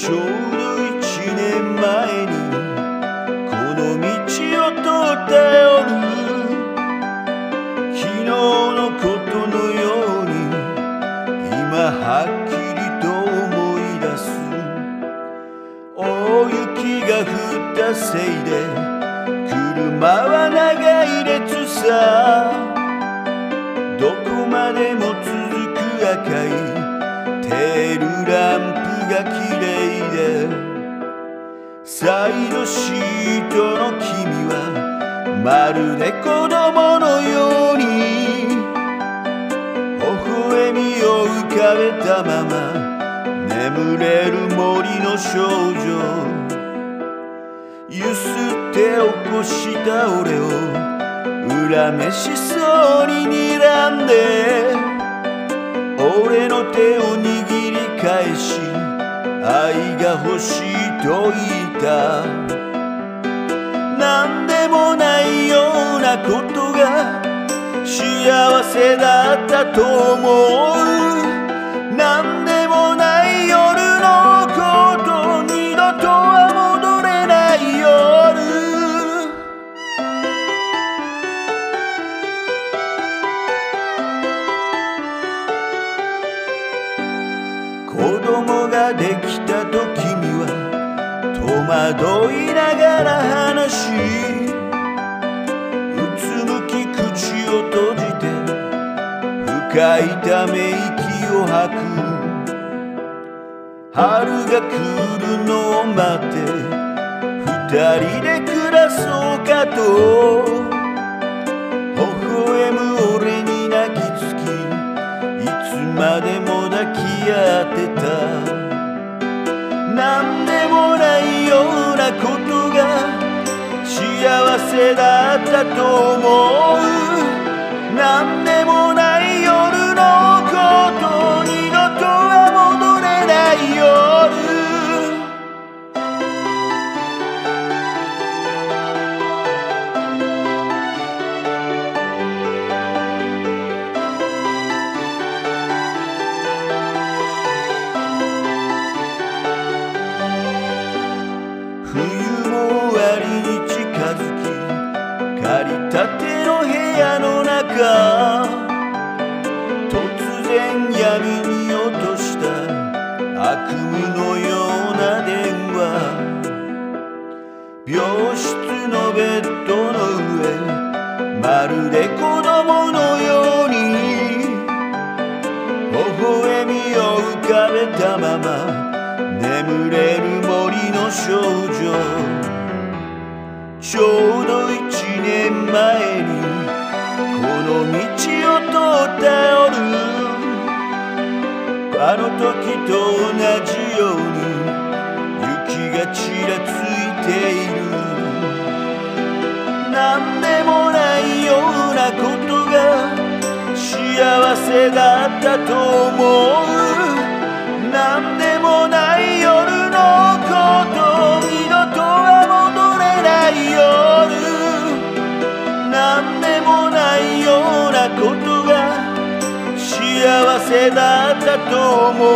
ちょうど1年前に。この道を通った夜昨日のことのように今はっきりと思い出す。大雪が降ったせいで車は長い列さどこまでも続く赤いテールランプ。が綺麗でサイドシートの君はまるで子供のように微笑みを浮かべたまま眠れる森の少女ゆすって起こした俺を恨めしそうに睨んで俺の手を握り返し愛が欲しいと言った。何でもないようなことが幸せだったと思う。ができたと君は戸惑いながら話しうつむき口を閉じて深いため息を吐く。春が来るのを待って二人で暮らそうかと。何でもないようなことが幸せだったと思う。何でもないき借りたての部屋の中突然闇に落とした悪夢のような電話。病室のベッドの上。まるで子供のように。微笑みを浮かべたまま。眠れる森の少女。ちょうど一年前にこの道を通った夜あの時と同じように雪がちらついている。何でもないようなことが幸せだったと思う。だったと思う？